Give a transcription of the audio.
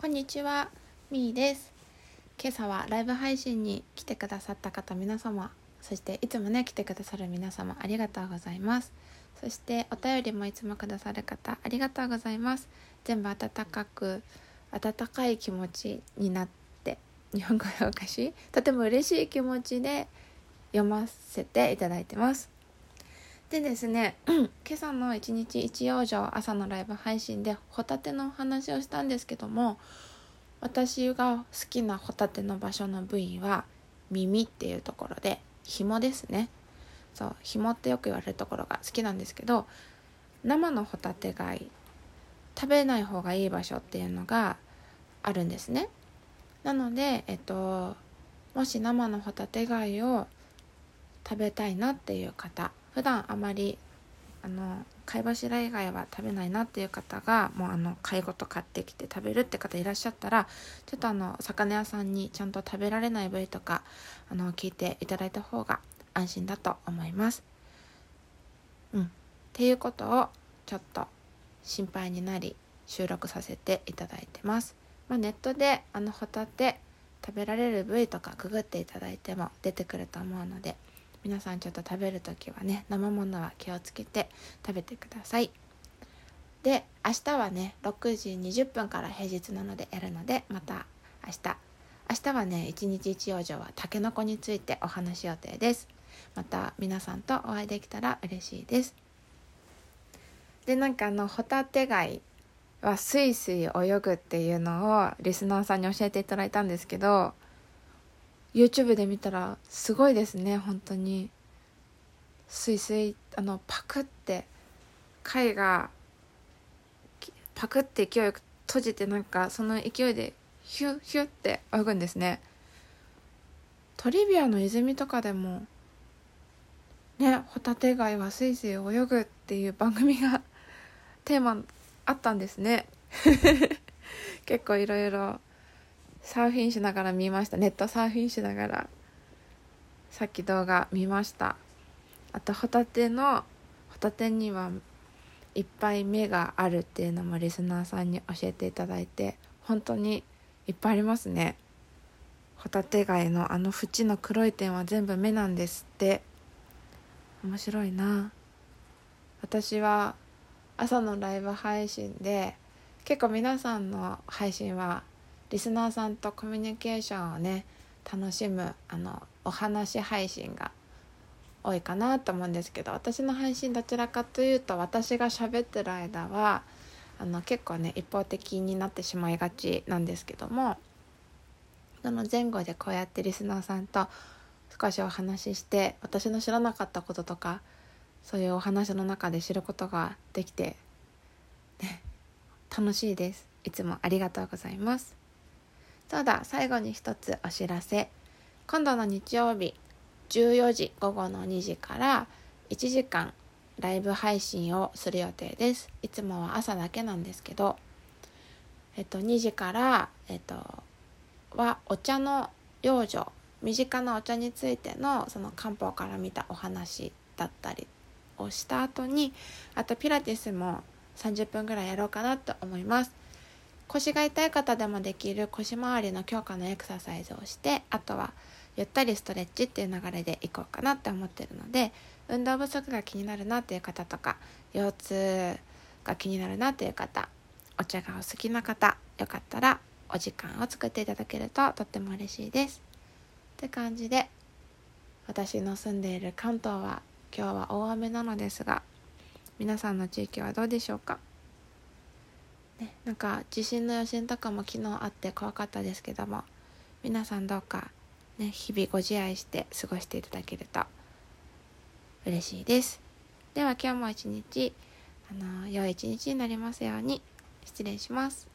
こんにちは、みーです。今朝はライブ配信に来てくださった方皆様、そしていつもね来てくださる皆様ありがとうございます。そしてお便りもいつもくださる方ありがとうございます。全部温かく温かい気持ちになって日本語がおかしいとても嬉しい気持ちで読ませていただいてます。でですね 今朝の一日一養生朝のライブ配信でホタテのお話をしたんですけども私が好きなホタテの場所の部位は耳っていうところで紐ですね。そう紐ってよく言われるところが好きなんですけど生のホタテ貝食べない方がいい場所っていうのがあるんですね。なのでえっともし生のホタテ貝を食べたいなっていう方普段あまりあの貝柱以外は食べないなっていう方がもうあの貝ごと買ってきて食べるって方いらっしゃったらちょっとあの魚屋さんにちゃんと食べられない部位とかあの聞いていただいた方が安心だと思います。うん、っていうことをちょっと心配になり収録させていただいてます。まあ、ネットであのホタテ食べられる部位とかググっていただいても出てくると思うので皆さんちょっと食べる時はね生ものは気をつけて食べてください。で明日はね6時20分から平日なのでやるのでまた明日。明日はね一日一養生はたけのこについてお話し予定です。また皆さんとお会いできたら嬉しいです。でなんかあのホタテ貝はスイスイ泳ぐっていうのをリスナーさんに教えていただいたんですけど YouTube で見たらすごいですね本当に。スイスイあのパクって貝がパクって勢いよく閉じてなんかその勢いでヒュッヒュッって泳ぐんですね。トリビアの泉とかでもねホタテ貝はスイスイ泳ぐっていう番組がテーマあったんですね。結構いろいろサーフィンしながら見ました。ネットサーフィンしながらさっき動画見ました。あとホタテのホタテにはいっぱい目があるっていうのもリスナーさんに教えていただいて本当にいっぱいありますね。ホタテ貝のあの縁の黒い点は全部目なんですって。面白いな。私は朝のライブ配信で結構皆さんの配信はリスナーさんとコミュニケーションをね楽しむあのお話配信が多いかなと思うんですけど私の配信どちらかというと私が喋ってる間はあの結構ね一方的になってしまいがちなんですけどもその前後でこうやってリスナーさんと少しお話しして私の知らなかったこととかそういうお話の中で知ることができてね楽しいです。いつもありがとうございます。そうだ最後に一つお知らせ。今度の日曜日14時午後の2時から1時間ライブ配信をする予定です。いつもは朝だけなんですけどえっと2時からえっとはお茶の養生身近なお茶についてのその漢方から見たお話だったりをした後にあとピラティスも30分ぐらいやろうかなと思います。腰が痛い方でもできる腰回りの強化のエクササイズをしてあとはゆったりストレッチっていう流れでいこうかなって思ってるので運動不足が気になるなっていう方とか腰痛が気になるなっていう方お茶がお好きな方よかったらお時間を作っていただけるととっても嬉しいです。って感じで私の住んでいる関東は今日は大雨なのですが皆さんの地域はどうでしょうか、なんか地震の余震とかも昨日あって怖かったですけども皆さんどうか、ね、日々ご自愛して過ごしていただけると嬉しいです。では今日も一日あの良い一日になりますように。失礼します。